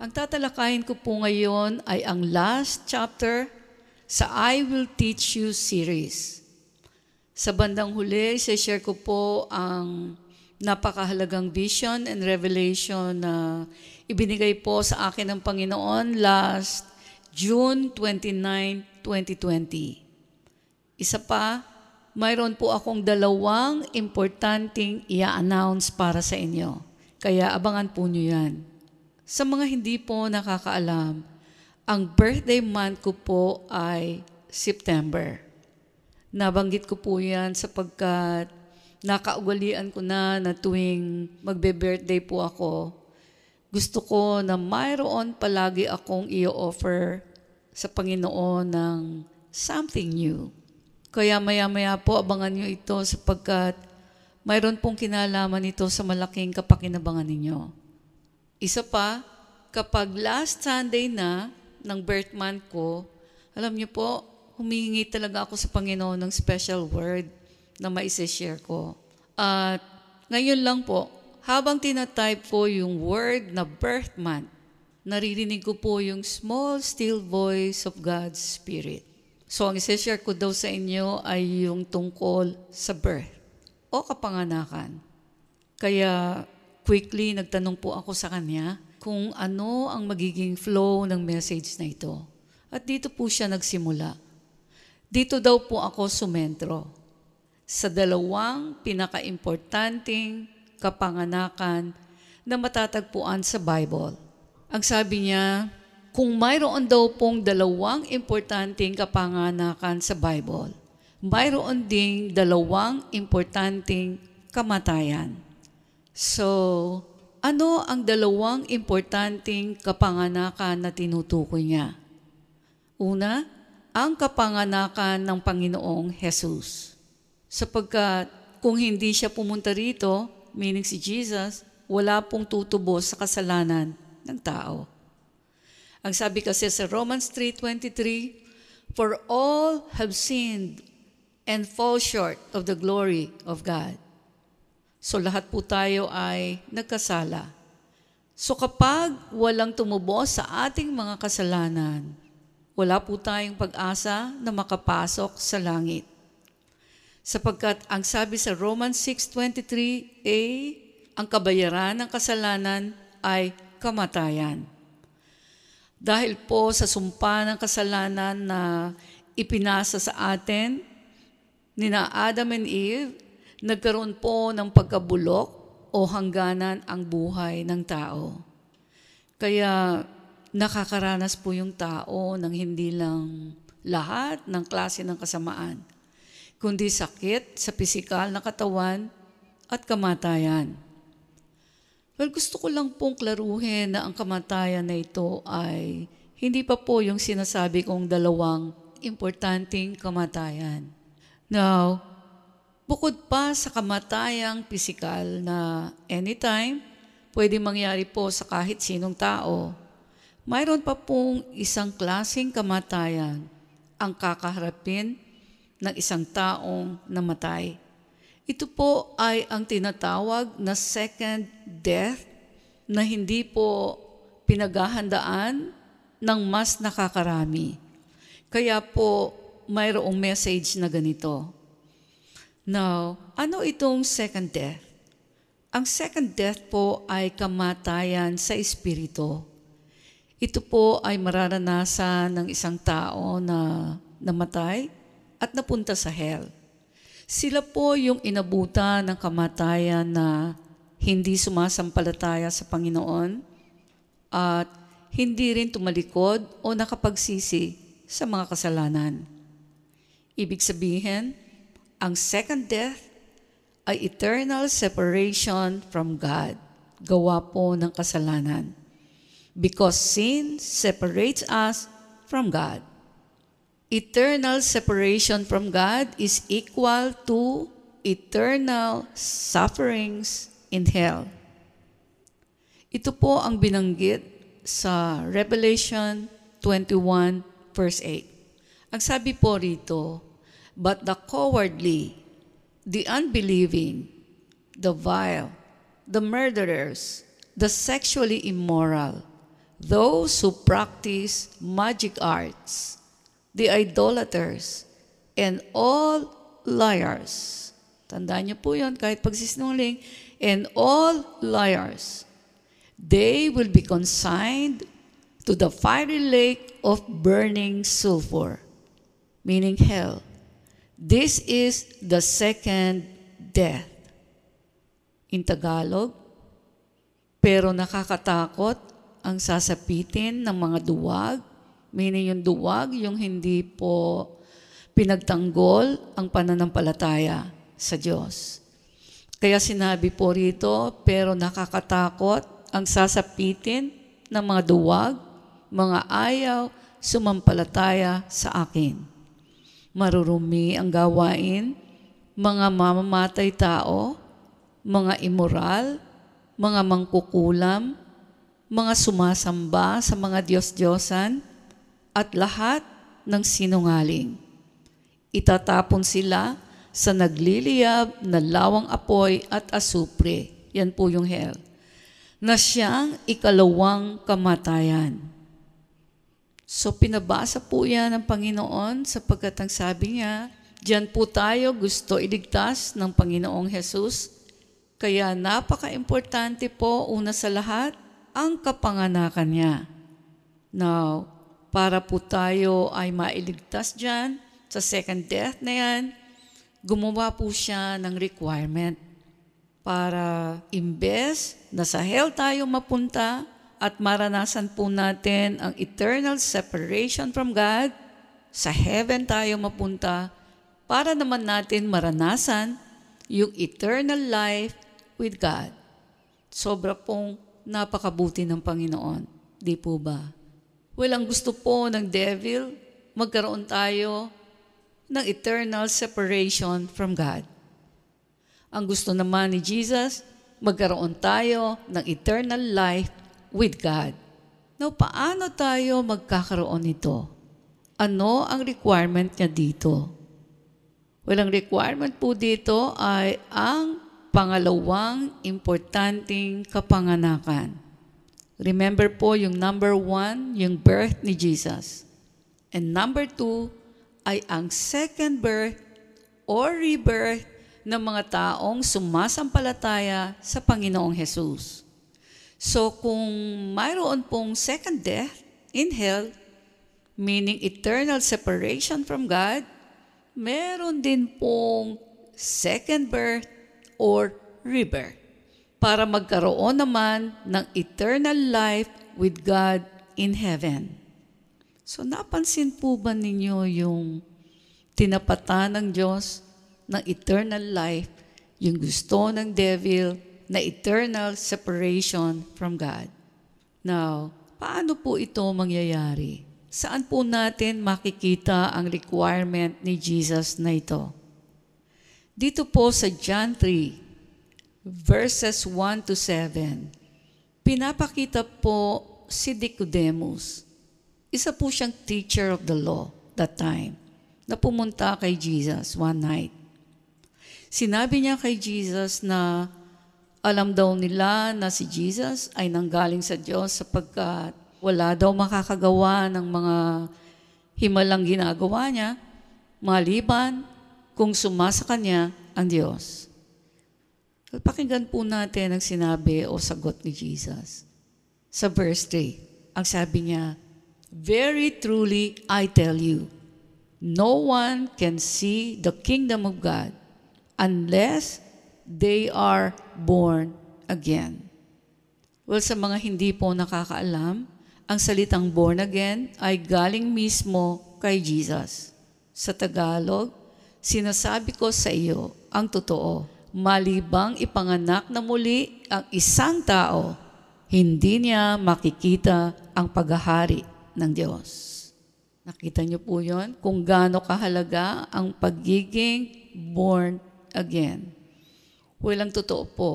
Ang tatalakayin ko po ngayon ay ang last chapter sa I Will Teach You series. Sa bandang huli, share ko po ang napakahalagang vision and revelation na ibinigay po sa akin ng Panginoon last June 29, 2020. Isa pa, mayroon po akong dalawang importanteng i-announce para sa inyo. Kaya abangan po nyo yan. Sa mga hindi po nakakaalam, ang birthday month ko po ay September. Nabanggit ko po yan sapagkat nakaugalian ko na na tuwing magbe-birthday po ako, gusto ko na mayroon palagi akong i-offer sa Panginoon ng something new. Kaya maya-maya po abangan nyo ito sapagkat mayroon pong kinalaman ito sa malaking kapakinabangan ninyo. Isa pa, kapag last Sunday na ng birth month ko, alam niyo po, humihingi talaga ako sa Panginoon ng special word na maisishare ko. At ngayon lang po, habang tinatype ko yung word na birth month, naririnig ko po yung small, still voice of God's Spirit. So ang isishare ko daw sa inyo ay yung tungkol sa birth o kapanganakan. Kaya quickly nagtanong po ako sa kanya kung ano ang magiging flow ng message na ito. At dito po siya nagsimula. Dito daw po ako sumentro sa dalawang pinakaimportanteng kapanganakan na matatagpuan sa Bible. Ang sabi niya, kung mayroon daw pong dalawang importanteng kapanganakan sa Bible, mayroon ding dalawang importanteng kamatayan. So, ano ang dalawang importanteng kapanganakan na tinutukoy niya? Una, ang kapanganakan ng Panginoong Jesus sapagkat kung hindi siya pumunta rito, meaning si Jesus, wala pong tutubos sa kasalanan ng tao. Ang sabi kasi sa Romans 3.23, For all have sinned and fall short of the glory of God. So lahat po tayo ay nagkasala. So kapag walang tumubos sa ating mga kasalanan, wala po tayong pag-asa na makapasok sa langit. Sapagkat ang sabi sa Romans 6.23a, ang kabayaran ng kasalanan ay kamatayan. Dahil po sa sumpa ng kasalanan na ipinasa sa atin, ni na Adam and Eve, nagkaroon po ng pagkabulok o hangganan ang buhay ng tao. Kaya nakakaranas po yung tao ng hindi lang lahat ng klase ng kasamaan kundi sakit sa pisikal na katawan at kamatayan. Well, gusto ko lang pong klaruhin na ang kamatayan na ito ay hindi pa po yung sinasabi kong dalawang importanteng kamatayan. Now, bukod pa sa kamatayang pisikal na anytime, pwede mangyari po sa kahit sinong tao, mayroon pa pong isang klaseng kamatayan ang kakaharapin ng isang taong namatay. Ito po ay ang tinatawag na second death na hindi po pinaghahandaan ng mas nakakarami. Kaya po mayroong message na ganito. Now, ano itong second death? Ang second death po ay kamatayan sa espiritu. Ito po ay mararanasan ng isang tao na namatay at napunta sa hell. Sila po yung inabutan ng kamatayan na hindi sumasampalataya sa Panginoon at hindi rin tumalikod o nakapagsisi sa mga kasalanan. Ibig sabihin, ang second death ay eternal separation from God, gawa po ng kasalanan. Because sin separates us from God eternal separation from God is equal to eternal sufferings in hell. Ito po ang binanggit sa Revelation 21 verse 8. Ang sabi po rito, But the cowardly, the unbelieving, the vile, the murderers, the sexually immoral, those who practice magic arts, the idolaters, and all liars. Tandaan niyo po yun, kahit pagsisinungaling, and all liars. They will be consigned to the fiery lake of burning sulfur, meaning hell. This is the second death. In Tagalog, pero nakakatakot ang sasapitin ng mga duwag, meaning yung duwag, yung hindi po pinagtanggol ang pananampalataya sa Diyos. Kaya sinabi po rito, pero nakakatakot ang sasapitin ng mga duwag, mga ayaw, sumampalataya sa akin. Marurumi ang gawain, mga mamamatay tao, mga immoral, mga mangkukulam, mga sumasamba sa mga Diyos-Diyosan, at lahat ng sinungaling. Itatapon sila sa nagliliyab na lawang apoy at asupre. Yan po yung hell. Na siyang ikalawang kamatayan. So pinabasa po yan ng Panginoon sapagkat ang sabi niya, Diyan po tayo gusto iligtas ng Panginoong Jesus. Kaya napaka-importante po una sa lahat ang kapanganakan niya. Now, para po tayo ay mailigtas dyan sa second death na yan, gumawa po siya ng requirement para imbes na sa hell tayo mapunta at maranasan po natin ang eternal separation from God, sa heaven tayo mapunta para naman natin maranasan yung eternal life with God. Sobra pong napakabuti ng Panginoon. Di po ba? Well, ang gusto po ng devil, magkaroon tayo ng eternal separation from God. Ang gusto naman ni Jesus, magkaroon tayo ng eternal life with God. Now, paano tayo magkakaroon nito? Ano ang requirement niya dito? Well, ang requirement po dito ay ang pangalawang importanteng kapanganakan. Remember po yung number one, yung birth ni Jesus. And number two ay ang second birth or rebirth ng mga taong sumasampalataya sa Panginoong Jesus. So kung mayroon pong second death in hell, meaning eternal separation from God, meron din pong second birth or rebirth para magkaroon naman ng eternal life with God in heaven. So napansin po ba ninyo yung tinapatan ng Diyos ng eternal life, yung gusto ng devil na eternal separation from God? Now, paano po ito mangyayari? Saan po natin makikita ang requirement ni Jesus na ito? Dito po sa John 3, verses 1 to 7, pinapakita po si Nicodemus. Isa po siyang teacher of the law that time na pumunta kay Jesus one night. Sinabi niya kay Jesus na alam daw nila na si Jesus ay nanggaling sa Diyos sapagkat wala daw makakagawa ng mga himalang ginagawa niya, maliban kung sumasa kanya ang Diyos. Pakinggan po natin ang sinabi o sagot ni Jesus. Sa verse 3, ang sabi niya, Very truly I tell you, no one can see the kingdom of God unless they are born again. Well, sa mga hindi po nakakaalam, ang salitang born again ay galing mismo kay Jesus. Sa Tagalog, sinasabi ko sa iyo ang totoo. Malibang ipanganak na muli ang isang tao, hindi niya makikita ang paghahari ng Diyos. Nakita niyo po yon kung gaano kahalaga ang pagiging born again. Walang totoo po.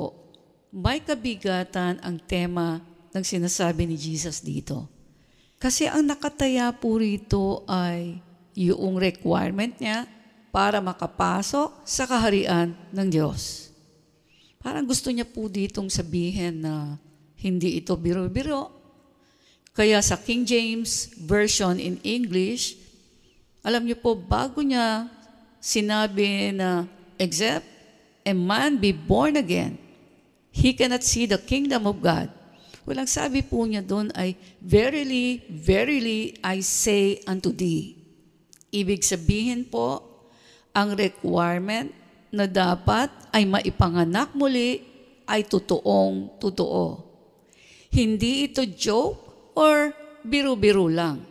May kabigatan ang tema ng sinasabi ni Jesus dito. Kasi ang nakataya po rito ay yung requirement niya para makapasok sa kaharian ng Diyos. Parang gusto niya po ditong sabihin na hindi ito biro-biro. Kaya sa King James Version in English, alam niyo po, bago niya sinabi na, except a man be born again, he cannot see the kingdom of God. Walang sabi po niya doon ay, Verily, verily, I say unto thee. Ibig sabihin po, ang requirement na dapat ay maipanganak muli ay totoong totoo. Hindi ito joke or biro-biro lang.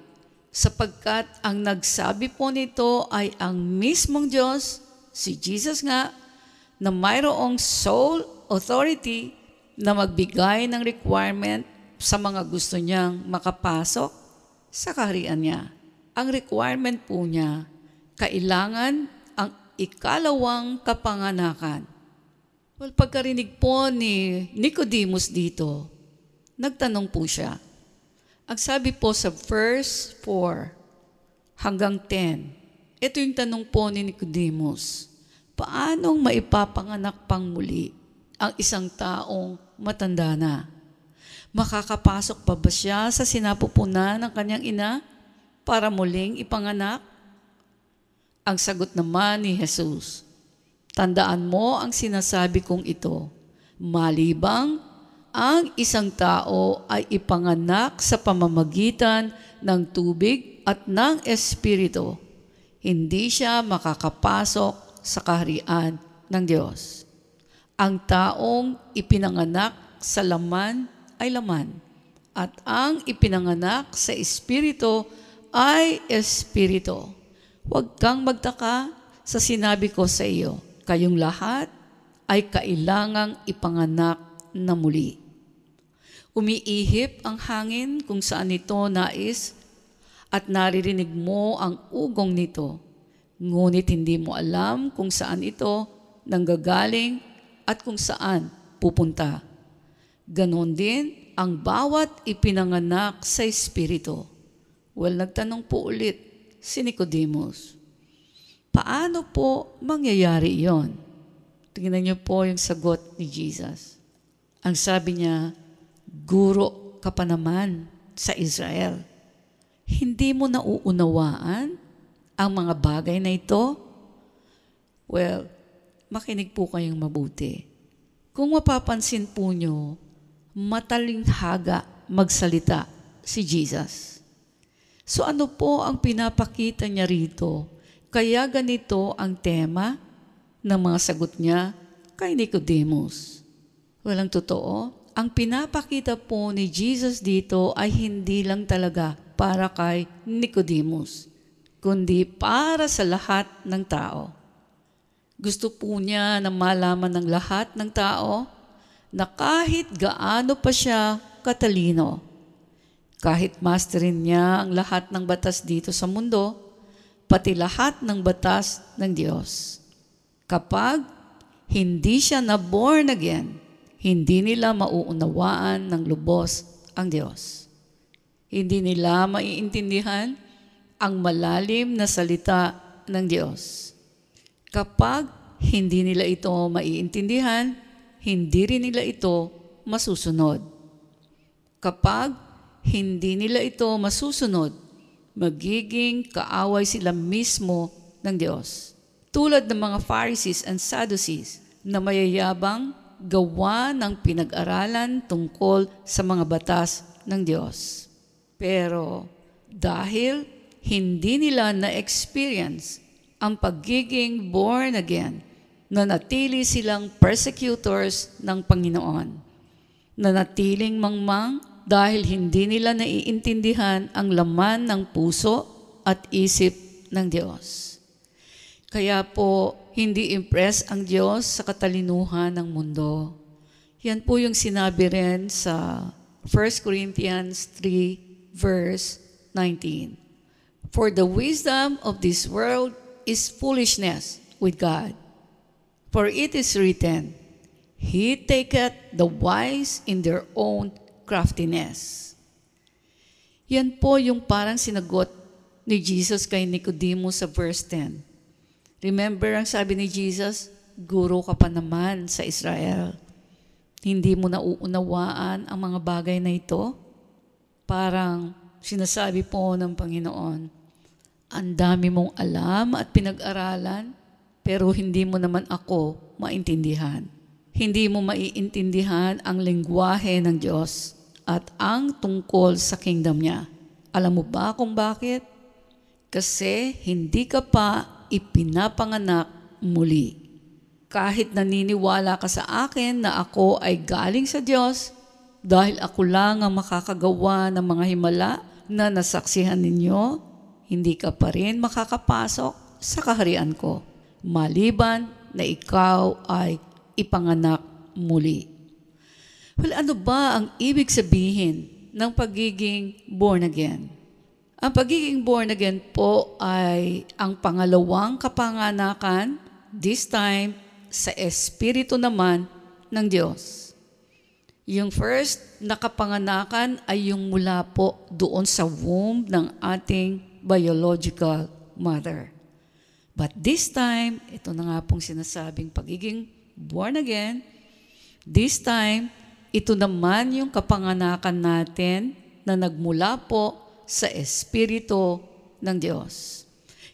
Sapagkat ang nagsabi po nito ay ang mismong Diyos, si Jesus nga, na mayroong soul authority na magbigay ng requirement sa mga gusto niyang makapasok sa kaharian niya. Ang requirement po niya, kailangan ang ikalawang kapanganakan. Well, pagkarinig po ni Nicodemus dito, nagtanong po siya. Ang sabi po sa verse 4 hanggang 10, ito yung tanong po ni Nicodemus, paanong maipapanganak pang muli ang isang taong matanda na. Makakapasok pa ba siya sa sinapupunan ng kanyang ina para muling ipanganak? Ang sagot naman ni Jesus, Tandaan mo ang sinasabi kong ito, malibang ang isang tao ay ipanganak sa pamamagitan ng tubig at ng espiritu. Hindi siya makakapasok sa kaharian ng Diyos. Ang taong ipinanganak sa laman ay laman, at ang ipinanganak sa espiritu ay espiritu. Huwag kang magtaka sa sinabi ko sa iyo, kayong lahat ay kailangang ipanganak na muli. Umiihip ang hangin kung saan ito nais at naririnig mo ang ugong nito. Ngunit hindi mo alam kung saan ito nanggagaling at kung saan pupunta. Ganon din ang bawat ipinanganak sa Espiritu. Well, nagtanong po ulit si Nicodemus, paano po mangyayari yon? Tingnan niyo po yung sagot ni Jesus. Ang sabi niya, guro ka pa naman sa Israel. Hindi mo nauunawaan ang mga bagay na ito? Well, makinig po kayong mabuti. Kung mapapansin po nyo, matalinghaga magsalita si Jesus. So ano po ang pinapakita niya rito? Kaya ganito ang tema ng mga sagot niya kay Nicodemus. Walang totoo. Ang pinapakita po ni Jesus dito ay hindi lang talaga para kay Nicodemus, kundi para sa lahat ng tao. Gusto po niya na malaman ng lahat ng tao na kahit gaano pa siya katalino, kahit masterin niya ang lahat ng batas dito sa mundo, pati lahat ng batas ng Diyos. Kapag hindi siya na born again, hindi nila mauunawaan ng lubos ang Diyos. Hindi nila maiintindihan ang malalim na salita ng Diyos. Kapag hindi nila ito maiintindihan, hindi rin nila ito masusunod. Kapag hindi nila ito masusunod, magiging kaaway sila mismo ng Diyos. Tulad ng mga Pharisees and Sadducees na mayayabang gawa ng pinag-aralan tungkol sa mga batas ng Diyos. Pero dahil hindi nila na-experience ang pagiging born again, na natili silang persecutors ng Panginoon, na natiling mangmang dahil hindi nila naiintindihan ang laman ng puso at isip ng Diyos. Kaya po, hindi impress ang Diyos sa katalinuhan ng mundo. Yan po yung sinabi rin sa 1 Corinthians 3 verse 19. For the wisdom of this world is foolishness with God. For it is written, He taketh the wise in their own craftiness. Yan po yung parang sinagot ni Jesus kay Nicodemus sa verse 10. Remember ang sabi ni Jesus, Guro ka pa naman sa Israel. Hindi mo nauunawaan ang mga bagay na ito? Parang sinasabi po ng Panginoon, ang dami mong alam at pinag-aralan, pero hindi mo naman ako maintindihan. Hindi mo maiintindihan ang lingwahe ng Diyos at ang tungkol sa kingdom niya. Alam mo ba kung bakit? Kasi hindi ka pa ipinapanganak muli. Kahit naniniwala ka sa akin na ako ay galing sa Diyos, dahil ako lang ang makakagawa ng mga himala na nasaksihan ninyo, hindi ka pa rin makakapasok sa kaharian ko, maliban na ikaw ay ipanganak muli. Well, ano ba ang ibig sabihin ng pagiging born again? Ang pagiging born again po ay ang pangalawang kapanganakan, this time sa Espiritu naman ng Diyos. Yung first na kapanganakan ay yung mula po doon sa womb ng ating biological mother. But this time, ito na nga pong sinasabing pagiging born again, this time, ito naman yung kapanganakan natin na nagmula po sa Espiritu ng Diyos.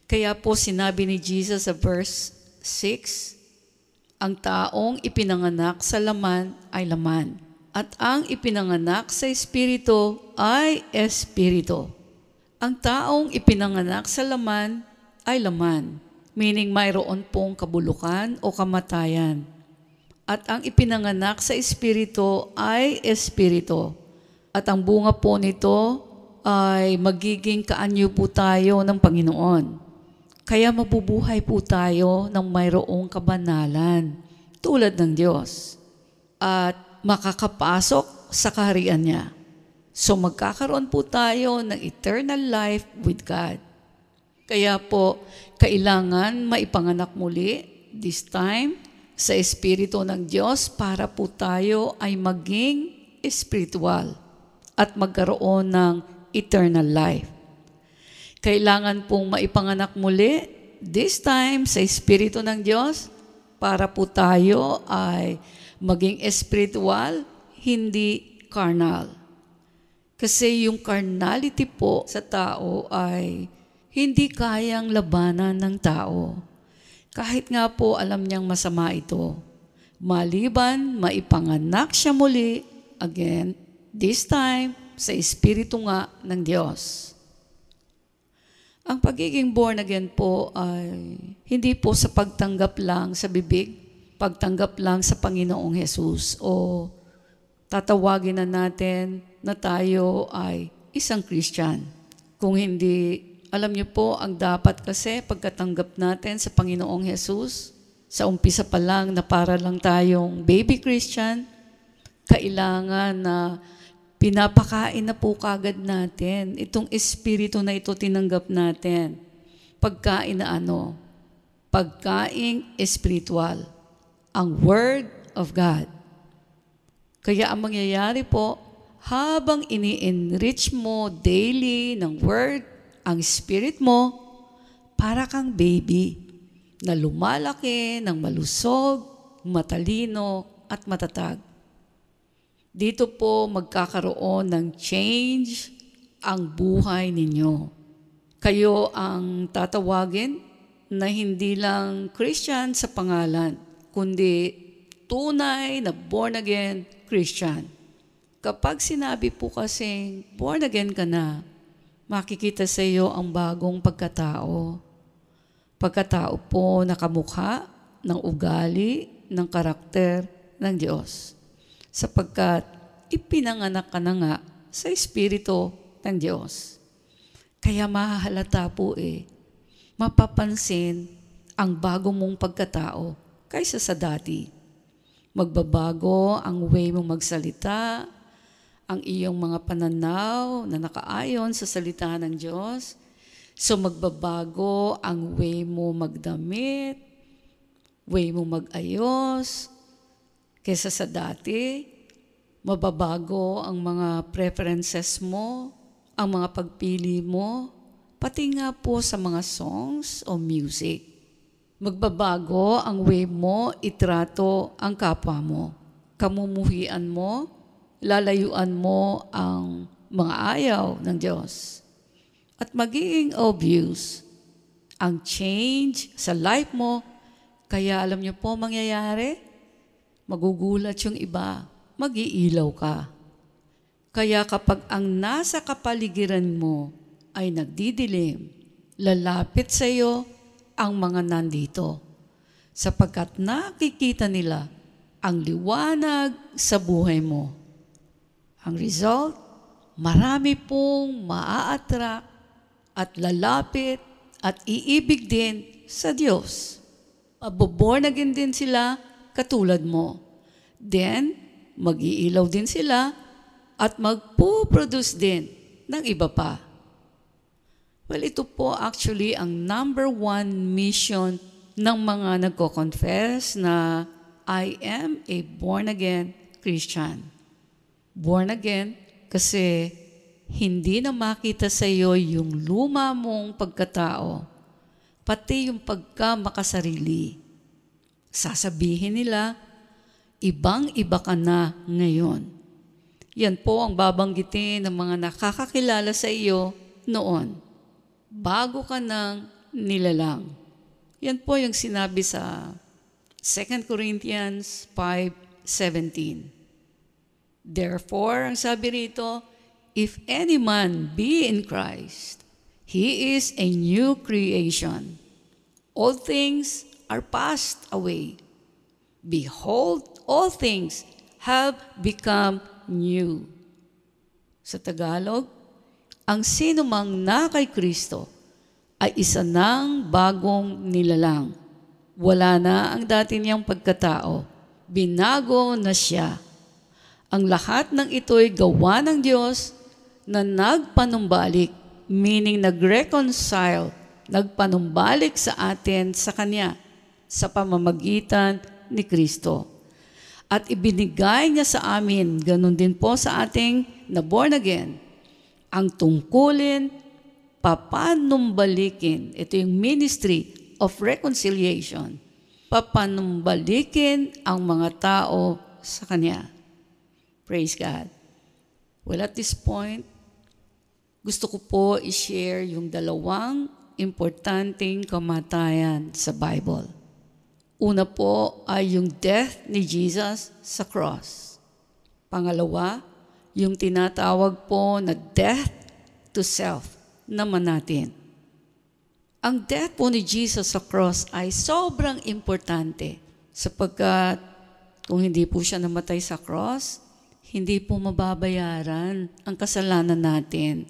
Kaya po sinabi ni Jesus sa verse 6, ang taong ipinanganak sa laman ay laman, at ang ipinanganak sa espiritu ay espiritu. Ang taong ipinanganak sa laman ay laman, meaning mayroon pong kabulukan o kamatayan. At ang ipinanganak sa espiritu ay espiritu. At ang bunga po nito ay magiging kaanyo po tayo ng Panginoon. Kaya mabubuhay po tayo ng mayroong kabanalan tulad ng Diyos at makakapasok sa kaharian niya. So magkakaroon po tayo ng eternal life with God. Kaya po, kailangan maipanganak muli this time sa Espiritu ng Diyos para po tayo ay maging espiritual at magkaroon ng eternal life. Kailangan pong maipanganak muli, this time sa Espiritu ng Diyos, para po tayo ay maging espiritual, hindi carnal. Kasi yung carnality po sa tao ay hindi kayang labanan ng tao. Kahit nga po alam niyang masama ito. Maliban, maipanganak siya muli, again, this time, sa Espiritu nga ng Diyos. Ang pagiging born again po ay hindi po sa pagtanggap lang sa bibig, pagtanggap lang sa Panginoong Hesus o tatawagin na natin na tayo ay isang Christian. Kung hindi, alam niyo po, ang dapat kasi pagkatanggap natin sa Panginoong Hesus, sa umpisa pa lang na para lang tayong baby Christian, kailangan na Pinapakain na po kagad natin. Itong espiritu na ito tinanggap natin. Pagkain na ano? Pagkaing espiritual. Ang Word of God. Kaya ang mangyayari po, habang ini-enrich mo daily ng Word, ang spirit mo, para kang baby na lumalaki ng malusog, matalino, at matatag. Dito po magkakaroon ng change ang buhay ninyo. Kayo ang tatawagin na hindi lang Christian sa pangalan, kundi tunay na born again Christian. Kapag sinabi po kasing born again ka na, makikita sa iyo ang bagong pagkatao. Pagkatao po na kamukha ng ugali, ng karakter ng Diyos sapagkat ipinanganak ka na nga sa Espiritu ng Diyos. Kaya mahahalata po eh, mapapansin ang bago mong pagkatao kaysa sa dati. Magbabago ang way mong magsalita, ang iyong mga pananaw na nakaayon sa salita ng Diyos. So magbabago ang way mo magdamit, way mo magayos, Kesa sa dati, mababago ang mga preferences mo, ang mga pagpili mo, pati nga po sa mga songs o music. Magbabago ang way mo itrato ang kapwa mo. Kamumuhian mo, lalayuan mo ang mga ayaw ng Diyos. At magiging obvious ang change sa life mo. Kaya alam niyo po mangyayari? Magugulat yung iba. Mag-iilaw ka. Kaya kapag ang nasa kapaligiran mo ay nagdidilim, lalapit sa iyo ang mga nandito. Sapagkat nakikita nila ang liwanag sa buhay mo. Ang result, marami pong maa-attract at lalapit at iibig din sa Diyos. Maboborn again din sila katulad mo. Then, mag-iilaw din sila at magpo-produce din ng iba pa. Well, ito po actually ang number one mission ng mga nagko-confess na I am a born-again Christian. Born again kasi hindi na makita sa iyo yung luma mong pagkatao, pati yung pagka makasarili. Sasabihin nila, ibang-iba ka na ngayon. Yan po ang babanggitin ng mga nakakakilala sa iyo noon. Bago ka nang nilalang. Yan po yung sinabi sa 2 Corinthians 5.17. Therefore, ang sabi rito, if any man be in Christ, he is a new creation. All things are passed away. Behold, all things have become new. Sa Tagalog, ang sino mang na kay Kristo ay isa ng bagong nilalang wala na ang dati niyang pagkatao. Binago na siya. Ang lahat ng ito'y gawa ng Diyos na nagpanumbalik, meaning nag-reconcile, nagpanumbalik sa atin sa Kanya sa pamamagitan ni Kristo. At ibinigay niya sa amin, ganun din po sa ating na born again, ang tungkulin, papanumbalikin. Ito yung ministry of reconciliation, papanumbalikin ang mga tao sa Kanya. Praise God. Well, at this point, gusto ko po i-share yung dalawang importanteng kamatayan sa Bible. Una po ay yung death ni Jesus sa cross. Pangalawa, yung tinatawag po na death to self naman natin. Ang death po ni Jesus sa cross ay sobrang importante sapagkat kung hindi po siya namatay sa cross, hindi po mababayaran ang kasalanan natin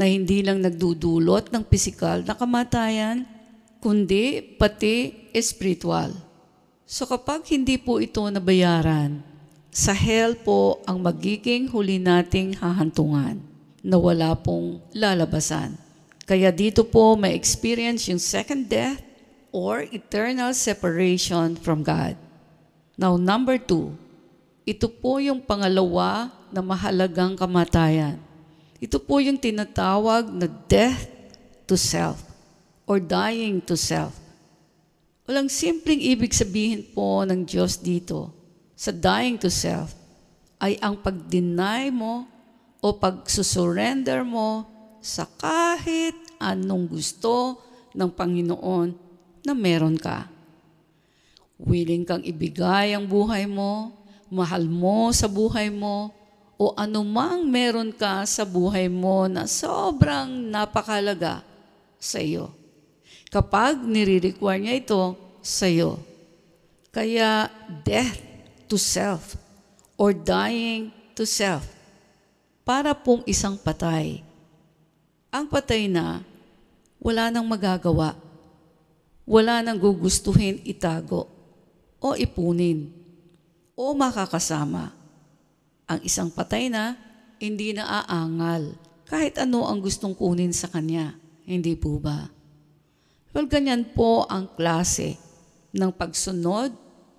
na hindi lang nagdudulot ng pisikal na kamatayan, kundi pati espiritual. So kapag hindi po ito nabayaran, sa hell po ang magiging huli nating hahantungan na wala pong lalabasan. Kaya dito po may experience yung second death or eternal separation from God. Now, number two, ito po yung pangalawa na mahalagang kamatayan. Ito po yung tinatawag na death to self or dying to self. Walang simpleng ibig sabihin po ng Diyos dito sa dying to self ay ang pag-deny mo o pag-surrender mo sa kahit anong gusto ng Panginoon na meron ka. Willing kang ibigay ang buhay mo, mahal mo sa buhay mo, o anumang meron ka sa buhay mo na sobrang napakalaga sa iyo. Kapag nire-require niya ito sa iyo. Kaya death to self or dying to self para pong isang patay ang patay na, wala nang magagawa. Wala nang gugustuhin itago o ipunin o makakasama. Ang isang patay na, hindi na aangal kahit ano ang gustong kunin sa kanya. Hindi po ba? Well, ganyan po ang klase ng pagsunod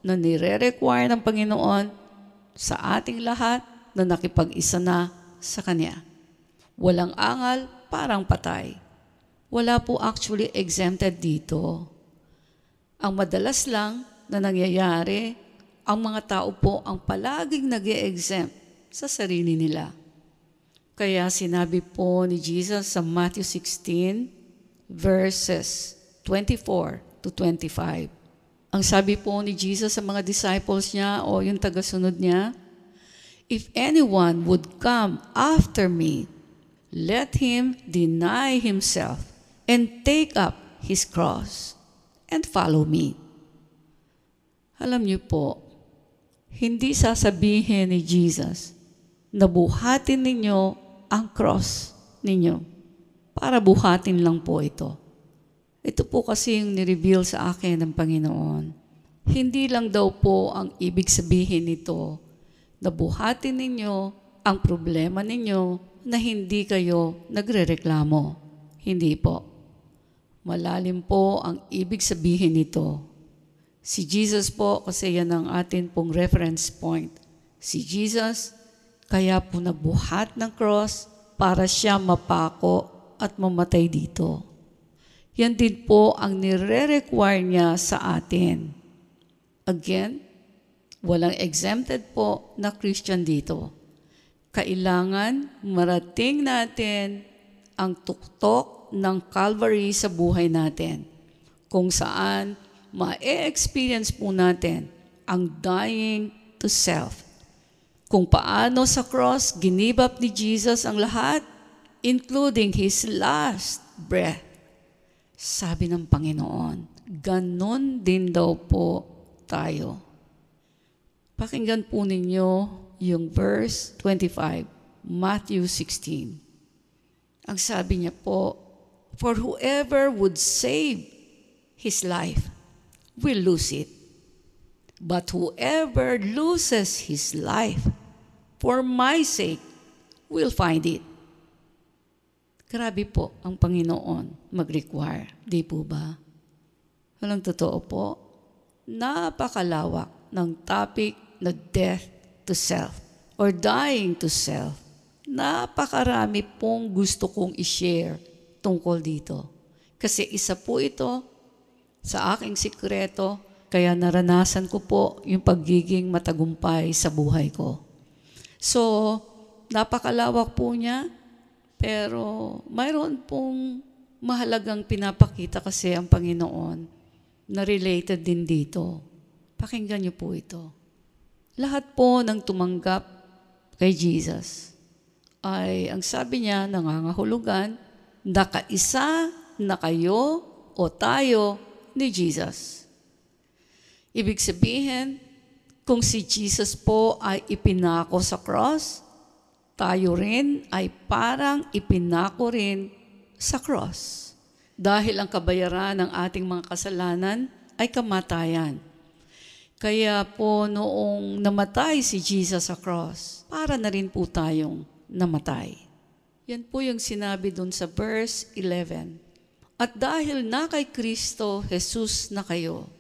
na nire-require ng Panginoon sa ating lahat na nakipag-isa na sa Kanya. Walang angal, parang patay. Wala po actually exempted dito. Ang madalas lang na nangyayari, ang mga tao po ang palaging nag exempt sa sarili nila. Kaya sinabi po ni Jesus sa Matthew 16 verses 24 to 25. Ang sabi po ni Jesus sa mga disciples niya o yung tagasunod niya, If anyone would come after me, let him deny himself and take up his cross and follow me. Alam niyo po, hindi sasabihin ni Jesus na buhatin ninyo ang cross ninyo. Para buhatin lang po ito. Ito po kasi yung nireveal sa akin ng Panginoon. Hindi lang daw po ang ibig sabihin nito na buhatin ninyo ang problema ninyo na hindi kayo nagrereklamo. Hindi po. Malalim po ang ibig sabihin nito. Si Jesus po, kasi yan ang atin pong reference point. Si Jesus, kaya po nabuhat ng cross para siya mapako at mamatay dito. Yan din po ang nire-require niya sa atin. Again, walang exempted po na Christian dito. Kailangan marating natin ang tuktok ng Calvary sa buhay natin kung saan ma-experience po natin ang dying to self. Kung paano sa cross ginibap ni Jesus ang lahat, including His last breath. Sabi ng Panginoon, ganon din daw po tayo. Pakinggan po ninyo yung verse 25, Matthew 16. Ang sabi niya po, For whoever would save his life will lose it. But whoever loses his life for my sake will find it. Grabe po ang Panginoon mag-require. Di po ba? Walang totoo po. Napakalawak ng topic na death to self or dying to self. Napakarami pong gusto kong i-share tungkol dito. Kasi isa po ito sa aking sikreto, kaya naranasan ko po yung pagiging matagumpay sa buhay ko. So, napakalawak po niya, pero mayroon pong mahalagang pinapakita kasi ang Panginoon na related din dito. Pakinggan niyo po ito. Lahat po ng tumanggap kay Jesus ay, ang sabi niya, nangangahulugan, nakaisa na kayo o tayo ni Jesus. Ibig sabihin, kung si Jesus po ay ipinako sa cross, tayo rin ay parang ipinako rin sa cross. Dahil ang kabayaran ng ating mga kasalanan ay kamatayan. Kaya po noong namatay si Jesus sa cross, para na rin po tayong namatay. Yan po yung sinabi dun sa verse 11. At dahil na kay Kristo Jesus na kayo,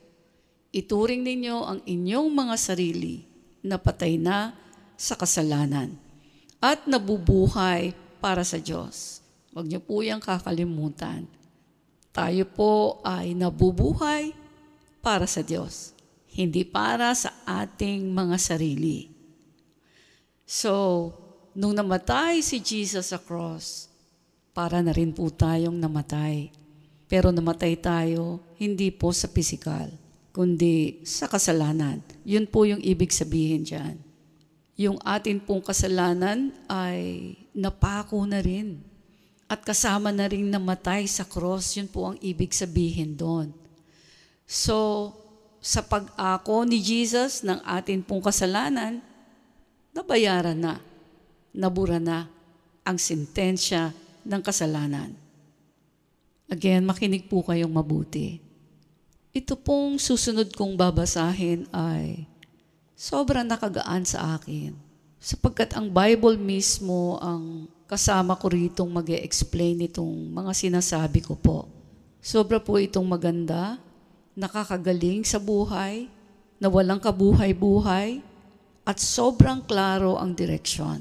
ituring ninyo ang inyong mga sarili na patay na sa kasalanan at nabubuhay para sa Diyos. Huwag niyo po yung kakalimutan. Tayo po ay nabubuhay para sa Diyos, hindi para sa ating mga sarili. So, nung namatay si Jesus sa cross, para na rin po tayong namatay. Pero namatay tayo, hindi po sa pisikal, kundi sa kasalanan. Yun po yung ibig sabihin dyan. Yung atin pong kasalanan ay napako na rin. At kasama na rin namatay sa cross, yun po ang ibig sabihin doon. So, sa pag-ako ni Jesus ng atin pong kasalanan, nabayaran na, nabura na ang sentensya ng kasalanan. Again, makinig po kayong mabuti. Ito pong susunod kong babasahin ay sobrang nakagaan sa akin. Sapagkat ang Bible mismo ang kasama ko ritong mag explain itong mga sinasabi ko po. Sobra po itong maganda, nakakagaling sa buhay, na walang kabuhay-buhay, at sobrang klaro ang direksyon.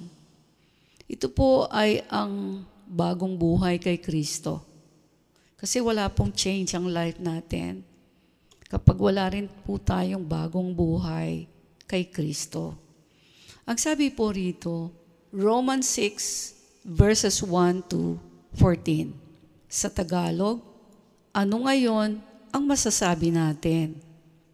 Ito po ay ang bagong buhay kay Kristo. Kasi wala pong change ang life natin kapag wala rin po tayong bagong buhay kay Kristo. Ang sabi po rito, Romans 6 verses 1 to 14. Sa Tagalog, ano ngayon ang masasabi natin?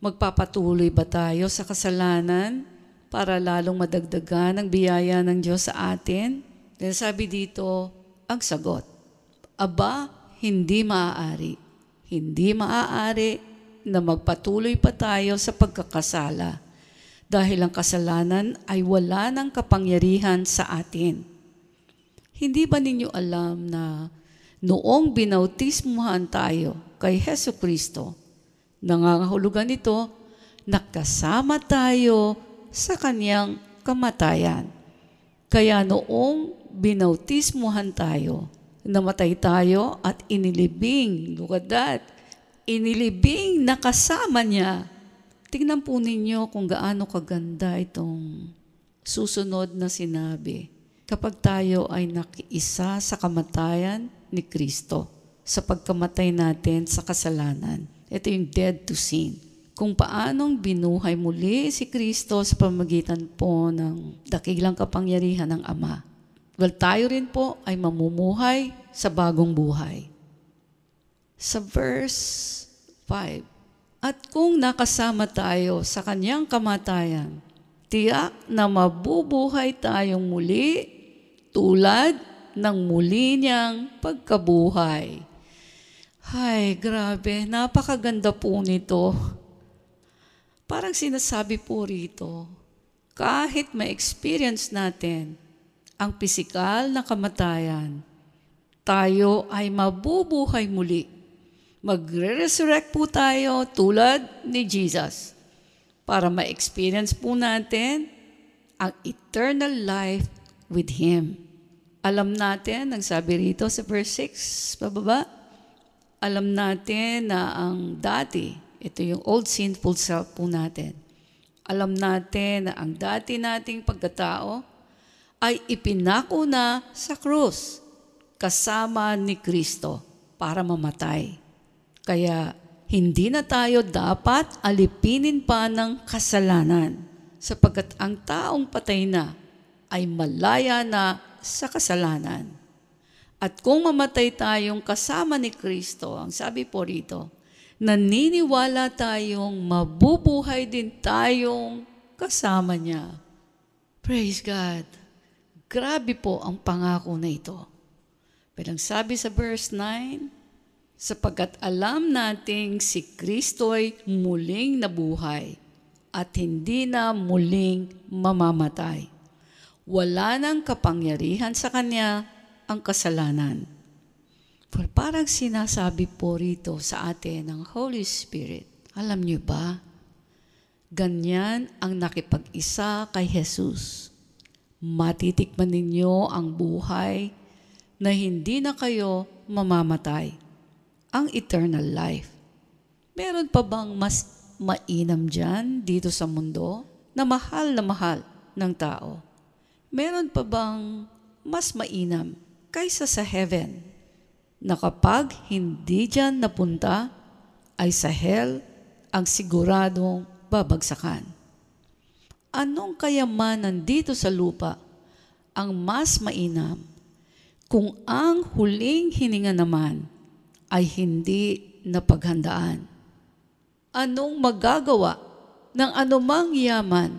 Magpapatuloy ba tayo sa kasalanan para lalong madagdagan ang biyaya ng Diyos sa atin? Then sabi dito, ang sagot, Aba, hindi maaari. Hindi maaari na magpatuloy pa tayo sa pagkakasala dahil ang kasalanan ay wala ng kapangyarihan sa atin. Hindi ba ninyo alam na noong binautismuhan tayo kay Heso Kristo, nangangahulugan ito, nakasama tayo sa kanyang kamatayan. Kaya noong binautismuhan tayo, namatay tayo at inilibing, look at that, inilibing nakasama niya. Tingnan po ninyo kung gaano kaganda itong susunod na sinabi. Kapag tayo ay nakiisa sa kamatayan ni Kristo, sa pagkamatay natin sa kasalanan. Ito yung dead to sin. Kung paanong binuhay muli si Kristo sa pamagitan po ng dakilang kapangyarihan ng Ama. Well, tayo rin po ay mamumuhay sa bagong buhay. Sa verse 5, At kung nakasama tayo sa kanyang kamatayan, tiyak na mabubuhay tayong muli tulad ng muli niyang pagkabuhay. Hay, grabe, napakaganda po nito. Parang sinasabi po rito, kahit ma-experience natin ang pisikal na kamatayan, tayo ay mabubuhay muli. Magre-resurrect po tayo tulad ni Jesus para ma-experience po natin ang eternal life with Him. Alam natin, ang sabi rito sa verse 6, pababa, alam natin na ang dati, ito yung old sinful self po natin. Alam natin na ang dati nating pagkatao ay ipinako na sa krus kasama ni Kristo para mamatay. Kaya hindi na tayo dapat alipinin pa ng kasalanan sapagkat ang taong patay na ay malaya na sa kasalanan. At kung mamatay tayong kasama ni Kristo, ang sabi po rito, naniniwala tayong mabubuhay din tayong kasama niya. Praise God. Grabe po ang pangako na ito. Pero ang sabi sa verse 9, sapagkat alam nating si Kristo ay muling nabuhay at hindi na muling mamamatay. Wala nang kapangyarihan sa Kanya ang kasalanan. For parang sinasabi po rito sa atin ng Holy Spirit, alam niyo ba, ganyan ang nakipag-isa kay Jesus. Matitikman ninyo ang buhay na hindi na kayo mamamatay, ang eternal life. Meron pa bang mas mainam dyan dito sa mundo na mahal na mahal ng tao? Meron pa bang mas mainam kaysa sa heaven na kapag hindi dyan napunta ay sa hell ang siguradong babagsakan? Anong kayamanan dito sa lupa ang mas mainam kung ang huling hininga naman ay hindi napaghandaan? Anong magagawa ng anumang yaman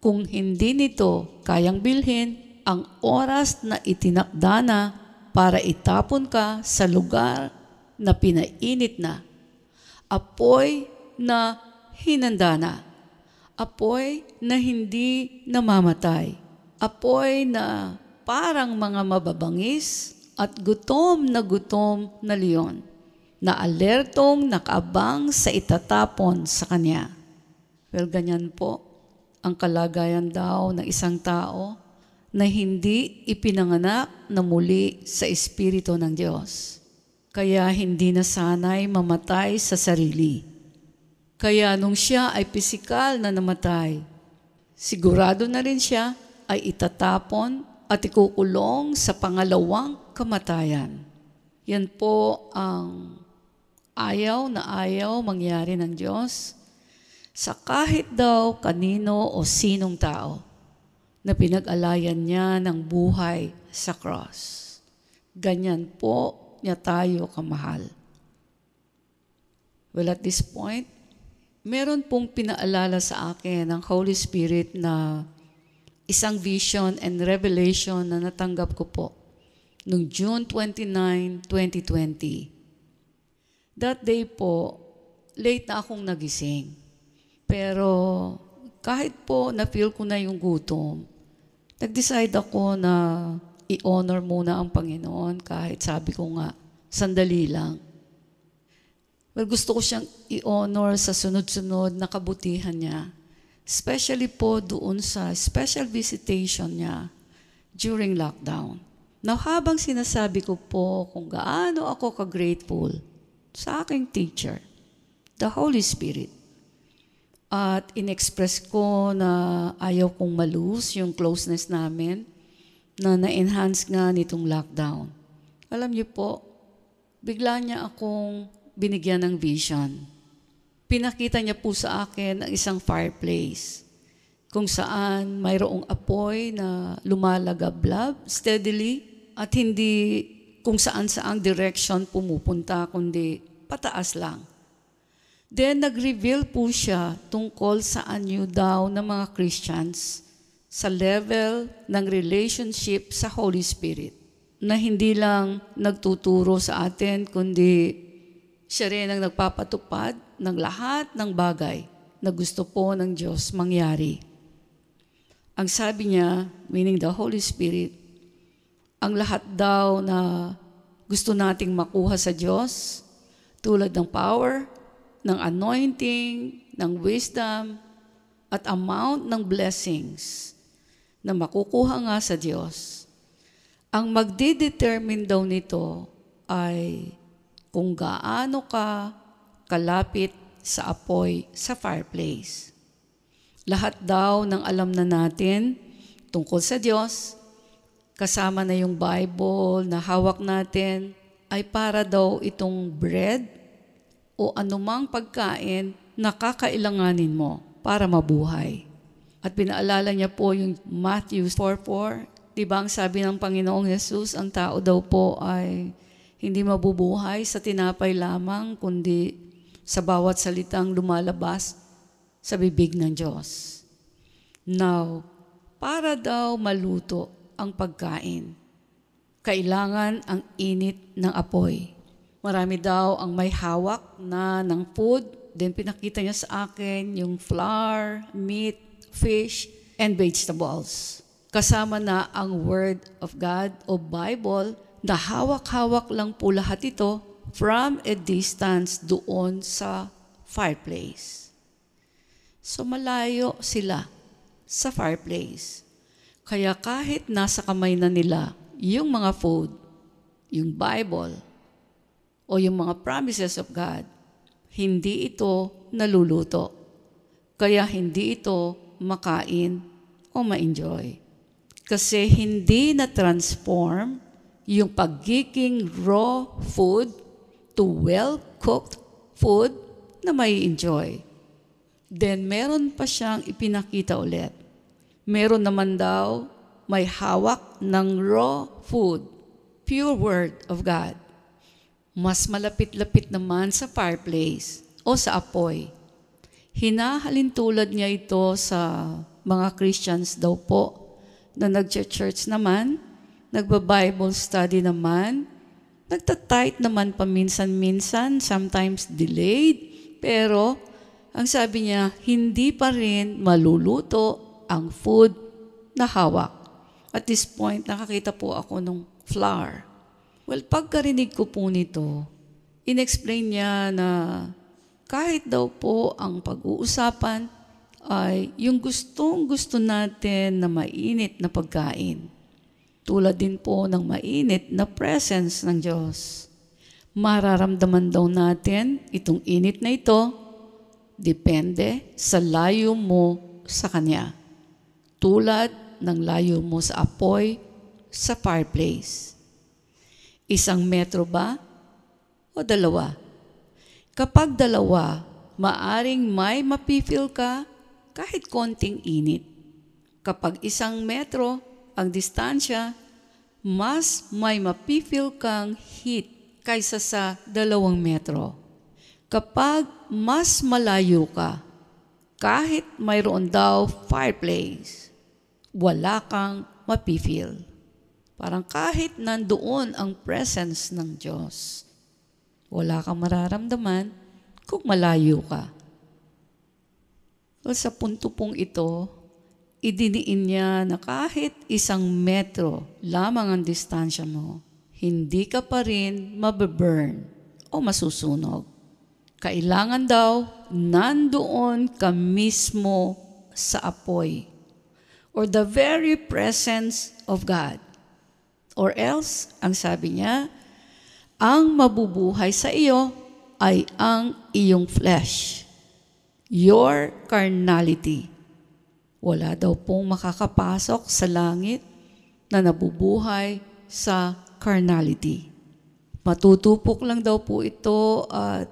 kung hindi nito kayang bilhin ang oras na itinakda na para itapon ka sa lugar na pinainit na, apoy na hinanda na, apoy na hindi namamatay, apoy na parang mga mababangis at gutom na gutom na leon na alertong nakaabang sa itatapon sa kanya. Well, ganyan po ang kalagayan daw ng isang tao na hindi ipinanganak na muli sa Espiritu ng Diyos. Kaya hindi na sanay mamatay sa sarili. Kaya nung siya ay pisikal na namatay, sigurado na rin siya ay itatapon at ikukulong sa pangalawang kamatayan. Yan po ang ayaw na ayaw mangyari ng Diyos sa kahit daw kanino o sinong tao na pinag-alayan niya ng buhay sa cross. Ganyan po niya tayo kamahal. Well, at this point, meron pong pinaalala sa akin ng Holy Spirit na isang vision and revelation na natanggap ko po noong June 29, 2020. That day po, late na akong nagising. Pero kahit po na-feel ko na yung gutom, nag-decide ako na i-honor muna ang Panginoon kahit sabi ko nga, sandali lang. Well, gusto ko siyang i-honor sa sunod-sunod na kabutihan niya. Especially po doon sa special visitation niya during lockdown. Now, habang sinasabi ko po kung gaano ako ka-grateful sa aking teacher, the Holy Spirit, at inexpress ko na ayaw kong malus yung closeness namin, na na-enhance nga nitong lockdown. Alam niyo po, bigla niya akong binigyan ng vision. Pinakita niya po sa akin ang isang fireplace kung saan mayroong apoy na lumalagablab steadily at hindi kung saan saang direction pumupunta kundi pataas lang. Then nag-reveal po siya tungkol sa anyo daw ng mga Christians sa level ng relationship sa Holy Spirit na hindi lang nagtuturo sa atin, kundi siya rin ang nagpapatupad ng lahat ng bagay na gusto po ng Diyos mangyari. Ang sabi niya, meaning the Holy Spirit, ang lahat daw na gusto nating makuha sa Diyos, tulad ng power, ng anointing, ng wisdom, at amount ng blessings na makukuha nga sa Diyos, ang magdidetermine daw nito ay kung gaano ka kalapit sa apoy sa fireplace. Lahat daw ng alam na natin tungkol sa Diyos, kasama na yung Bible na hawak natin, ay para daw itong bread o anumang pagkain na kakailanganin mo para mabuhay. At pinaalala niya po yung Matthew 4.4. Diba ang sabi ng Panginoong Jesus, ang tao daw po ay hindi mabubuhay sa tinapay lamang, kundi sa bawat salitang lumalabas sa bibig ng Diyos. Now, para daw maluto ang pagkain, kailangan ang init ng apoy. Marami daw ang may hawak na ng food. Then pinakita niya sa akin yung flour, meat, fish, and vegetables. Kasama na ang Word of God o Bible na hawak-hawak lang po lahat ito from a distance doon sa fireplace. So malayo sila sa fireplace. Kaya kahit nasa kamay na nila yung mga food, yung Bible, o yung mga promises of God, hindi ito naluluto. Kaya hindi ito makain o ma-enjoy. Kasi hindi na-transform yung pagiging raw food to well-cooked food na may enjoy. Then meron pa siyang ipinakita ulit. Meron naman daw may hawak ng raw food, pure word of God. Mas malapit-lapit naman sa fireplace o sa apoy. Hinahalin tulad niya ito sa mga Christians daw po na nag-church naman, nagba-Bible study naman, nagtatight naman paminsan-minsan, sometimes delayed, pero ang sabi niya, hindi pa rin maluluto ang food na hawak. At this point, nakakita po ako ng flour. Well, pagkarinig ko po nito, inexplain niya na kahit daw po ang pag-uusapan ay yung gustong gusto natin na mainit na pagkain. Tulad din po ng mainit na presence ng Diyos. Mararamdaman daw natin itong init na ito depende sa layo mo sa Kanya. Tulad ng layo mo sa apoy sa fireplace. Isang metro ba o dalawa? Kapag dalawa, maaring may mapifil ka kahit konting init. Kapag isang metro ang distansya, mas may mapifeel kang heat kaysa sa dalawang metro. Kapag mas malayo ka, kahit mayroon daw fireplace, wala kang mapifeel. Parang kahit nandoon ang presence ng Diyos, wala kang mararamdaman kung malayo ka. Well, sa punto pong ito, idiniin niya na kahit isang metro lamang ang distansya mo, hindi ka pa rin mababurn o masusunog. Kailangan daw nandoon ka mismo sa apoy or the very presence of God. Or else, ang sabi niya, ang mabubuhay sa iyo ay ang iyong flesh, your carnality. Wala daw pong makakapasok sa langit na nabubuhay sa carnality. Matutupok lang daw po ito at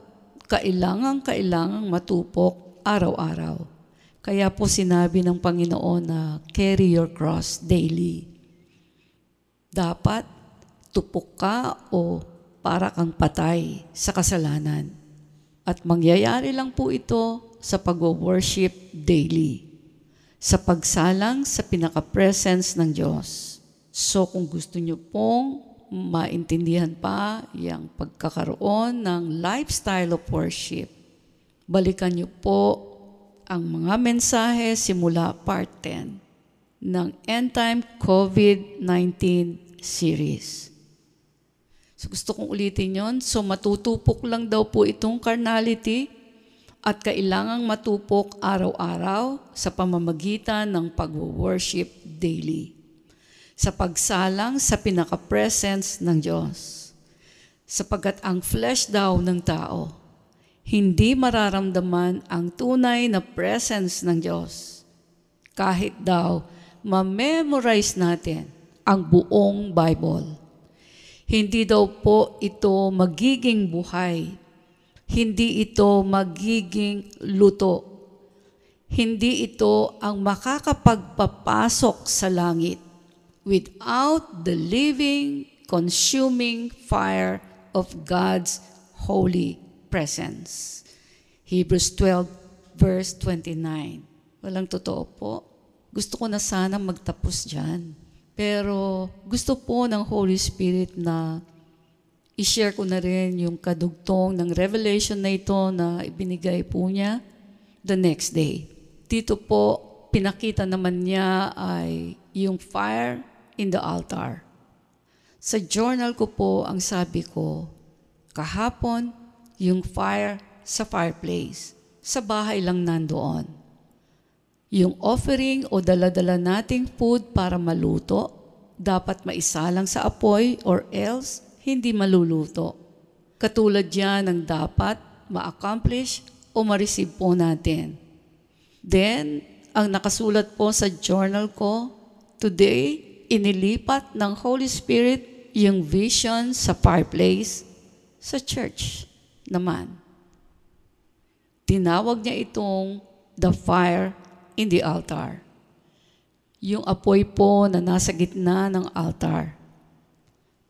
kailangan kailangang matupok araw-araw. Kaya po sinabi ng Panginoon na carry your cross daily dapat tupok ka o para kang patay sa kasalanan. At mangyayari lang po ito sa pag-worship daily, sa pagsalang sa pinaka-presence ng Diyos. So kung gusto nyo pong maintindihan pa yung pagkakaroon ng lifestyle of worship, balikan nyo po ang mga mensahe simula part 10 ng End Time COVID-19 series. So gusto kong ulitin yon. So matutupok lang daw po itong carnality at kailangang matupok araw-araw sa pamamagitan ng pag-worship daily. Sa pagsalang sa pinaka-presence ng Diyos. Sapagat ang flesh daw ng tao, hindi mararamdaman ang tunay na presence ng Diyos. Kahit daw ma-memorize natin ang buong Bible. Hindi daw po ito magiging buhay. Hindi ito magiging luto. Hindi ito ang makakapagpapasok sa langit without the living, consuming fire of God's holy presence. Hebrews 12 verse 29. Walang totoo po. Gusto ko na sana magtapos dyan. Pero gusto po ng Holy Spirit na i-share ko na rin yung kadugtong ng revelation na ito na ibinigay po niya the next day. Dito po, pinakita naman niya ay yung fire in the altar. Sa journal ko po, ang sabi ko, kahapon, yung fire sa fireplace. Sa bahay lang nandoon. Yung offering o daladala nating food para maluto, dapat maisalang sa apoy or else hindi maluluto. Katulad yan ng dapat ma-accomplish o ma-receive po natin. Then, ang nakasulat po sa journal ko, today, inilipat ng Holy Spirit yung vision sa fireplace sa church naman. Tinawag niya itong the fire in the altar. Yung apoy po na nasa gitna ng altar.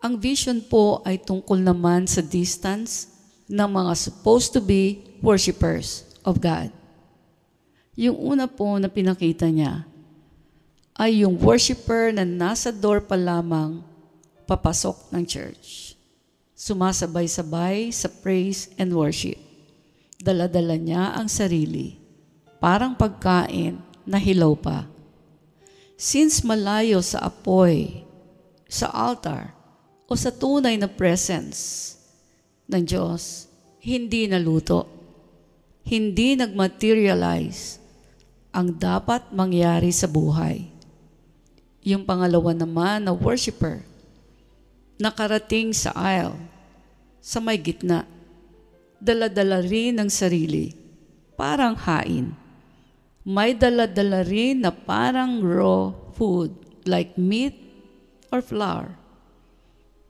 Ang vision po ay tungkol naman sa distance ng mga supposed to be worshipers of God. Yung una po na pinakita niya ay yung worshiper na nasa door pa lamang papasok ng church. Sumasabay-sabay sa praise and worship. Daladala niya ang sarili parang pagkain na hilaw pa. Since malayo sa apoy, sa altar, o sa tunay na presence ng Diyos, hindi naluto, hindi nagmaterialize ang dapat mangyari sa buhay. Yung pangalawa naman na worshiper, nakarating sa aisle, sa may gitna, daladala rin ng sarili, parang hain may dala-dala rin na parang raw food like meat or flour.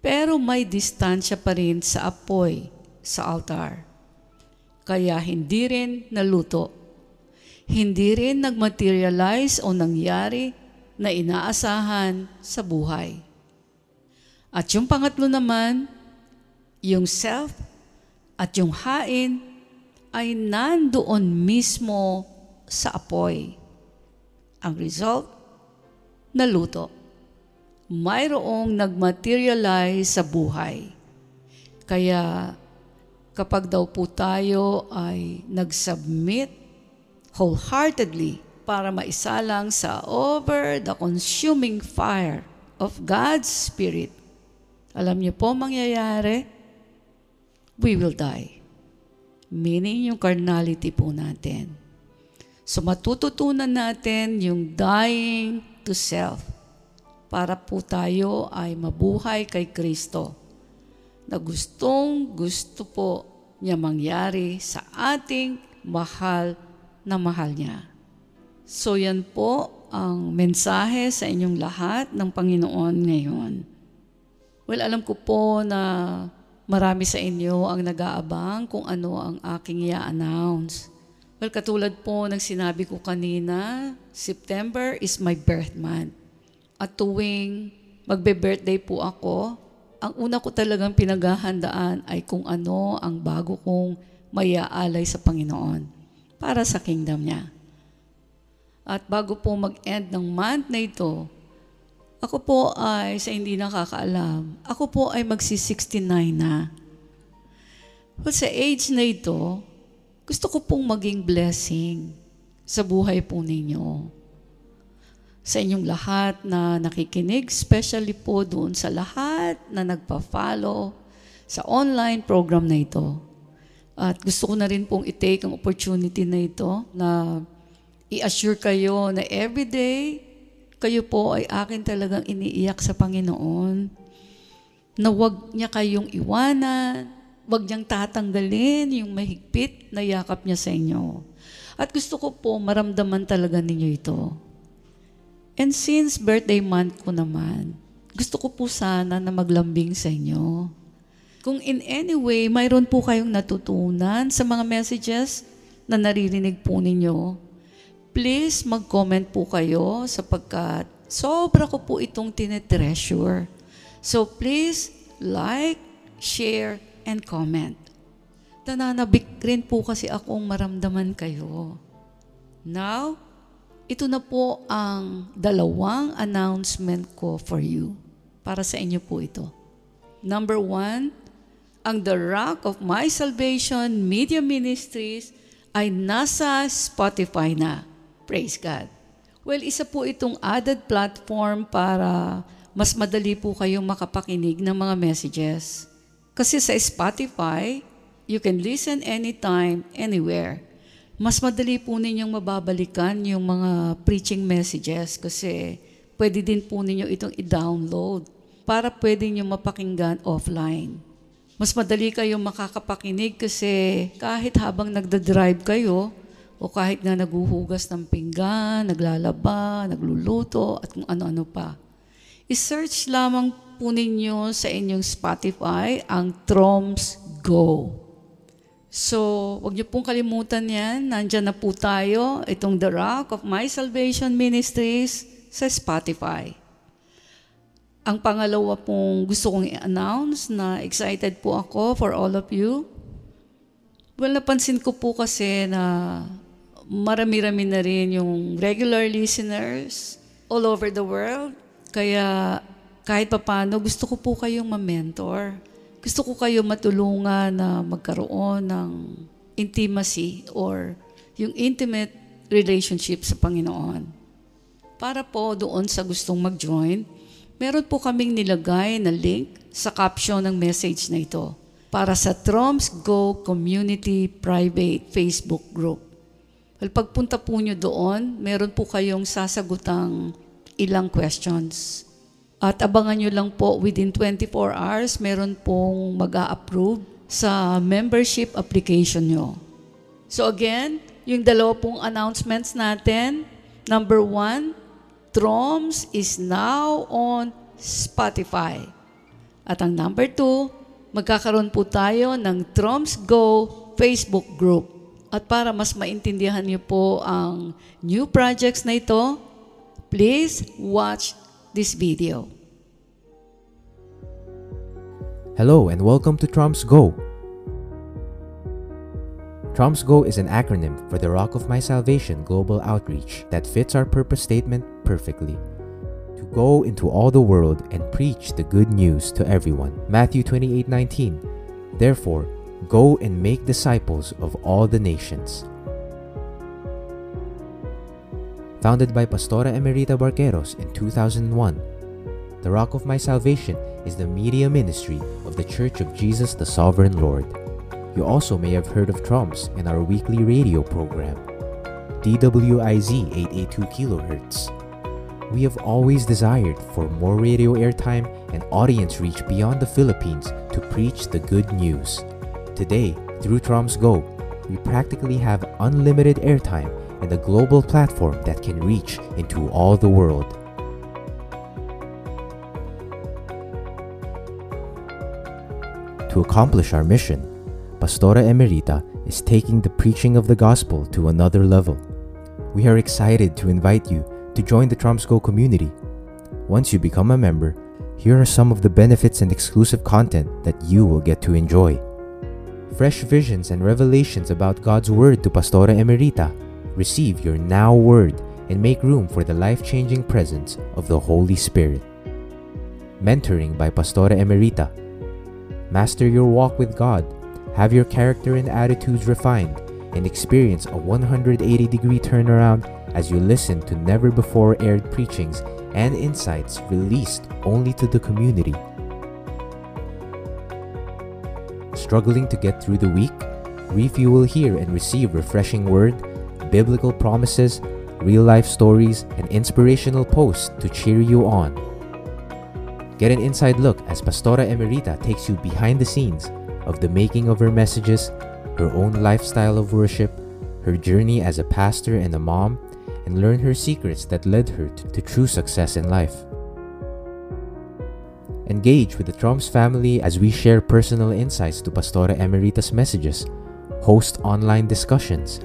Pero may distansya pa rin sa apoy sa altar. Kaya hindi rin naluto. Hindi rin nagmaterialize o nangyari na inaasahan sa buhay. At yung pangatlo naman, yung self at yung hain ay nandoon mismo sa apoy. Ang result, naluto. Mayroong nagmaterialize sa buhay. Kaya kapag daw po tayo ay nag-submit wholeheartedly para maisalang sa over the consuming fire of God's Spirit, alam niyo po mangyayari? We will die. Meaning yung carnality po natin. So matututunan natin yung dying to self para po tayo ay mabuhay kay Kristo na gustong gusto po niya mangyari sa ating mahal na mahal niya. So yan po ang mensahe sa inyong lahat ng Panginoon ngayon. Well, alam ko po na marami sa inyo ang nag-aabang kung ano ang aking i-announce. Well, katulad po ng sinabi ko kanina, September is my birth month. At tuwing magbe-birthday po ako, ang una ko talagang pinaghahandaan ay kung ano ang bago kong mayaalay sa Panginoon para sa kingdom niya. At bago po mag-end ng month na ito, ako po ay, sa hindi nakakaalam, ako po ay magsi-69 na. Well, sa age na ito, gusto ko pong maging blessing sa buhay po ninyo. Sa inyong lahat na nakikinig, especially po doon sa lahat na nagpa-follow sa online program na ito. At gusto ko na rin pong i-take ang opportunity na ito na i-assure kayo na everyday kayo po ay akin talagang iniiyak sa Panginoon na wag niya kayong iwanan, Huwag niyang tatanggalin yung mahigpit na yakap niya sa inyo. At gusto ko po maramdaman talaga ninyo ito. And since birthday month ko naman, gusto ko po sana na maglambing sa inyo. Kung in any way, mayroon po kayong natutunan sa mga messages na naririnig po ninyo, please mag-comment po kayo sapagkat sobra ko po itong tinetreasure. So please like, share, and comment. Nananabik rin po kasi akong maramdaman kayo. Now, ito na po ang dalawang announcement ko for you. Para sa inyo po ito. Number one, ang The Rock of My Salvation Media Ministries ay nasa Spotify na. Praise God. Well, isa po itong added platform para mas madali po kayong makapakinig ng mga messages. Kasi sa Spotify, you can listen anytime, anywhere. Mas madali po ninyong mababalikan yung mga preaching messages kasi pwede din po ninyo itong i-download para pwede nyo mapakinggan offline. Mas madali kayong makakapakinig kasi kahit habang nagda-drive kayo o kahit na naguhugas ng pinggan, naglalaba, nagluluto at kung ano-ano pa. I-search lamang po ninyo sa inyong Spotify ang Troms Go. So, wag niyo pong kalimutan yan. Nandyan na po tayo, itong The Rock of My Salvation Ministries sa Spotify. Ang pangalawa pong gusto kong i-announce na excited po ako for all of you. Well, napansin ko po kasi na marami-rami na rin yung regular listeners all over the world. Kaya kahit papano, gusto ko po kayong ma-mentor. Gusto ko kayo matulungan na magkaroon ng intimacy or yung intimate relationship sa Panginoon. Para po doon sa gustong mag-join, meron po kaming nilagay na link sa caption ng message na ito para sa Troms Go Community Private Facebook Group. Well, pagpunta po nyo doon, meron po kayong sasagutang ilang questions at abangan nyo lang po, within 24 hours, meron pong mag approve sa membership application nyo. So again, yung dalawa pong announcements natin. Number one, Troms is now on Spotify. At ang number two, magkakaroon po tayo ng Troms Go Facebook group. At para mas maintindihan niyo po ang new projects na ito, please watch this video. Hello and welcome to Trumps Go. Trumps Go is an acronym for the Rock of My Salvation Global Outreach that fits our purpose statement perfectly. To go into all the world and preach the good news to everyone. Matthew 28:19. Therefore, go and make disciples of all the nations. Founded by Pastora Emerita Barqueros in 2001, the Rock of My Salvation is the media ministry of the Church of Jesus the Sovereign Lord. You also may have heard of Trumps in our weekly radio program, DWIZ 882 kHz. We have always desired for more radio airtime and audience reach beyond the Philippines to preach the good news. Today, through Trumps Go, we practically have unlimited airtime and a global platform that can reach into all the world. To accomplish our mission, Pastora Emerita is taking the preaching of the gospel to another level. We are excited to invite you to join the Trumps Go community. Once you become a member, here are some of the benefits and exclusive content that you will get to enjoy. Fresh visions and revelations about God's Word to Pastora Emerita. Receive your now word and make room for the life changing presence of the Holy Spirit. Mentoring by Pastora Emerita. Master your walk with God, have your character and attitudes refined, and experience a 180 degree turnaround as you listen to never before aired preachings and insights released only to the community. Struggling to get through the week? Refuel here and receive refreshing word, biblical promises, real life stories, and inspirational posts to cheer you on. Get an inside look as Pastora Emerita takes you behind the scenes of the making of her messages, her own lifestyle of worship, her journey as a pastor and a mom, and learn her secrets that led her to, to true success in life. Engage with the Trumps family as we share personal insights to Pastora Emerita's messages, host online discussions,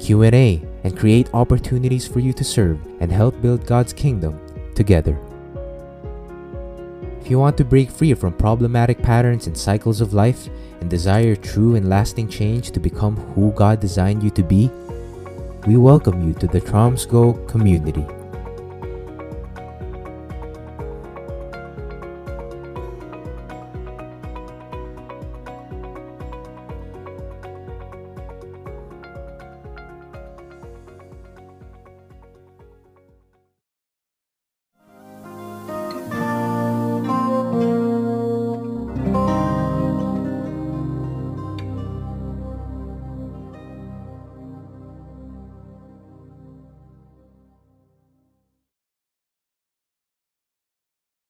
Q&A, and create opportunities for you to serve and help build God's kingdom together. If you want to break free from problematic patterns and cycles of life and desire true and lasting change to become who God designed you to be, we welcome you to the Tromsgo community.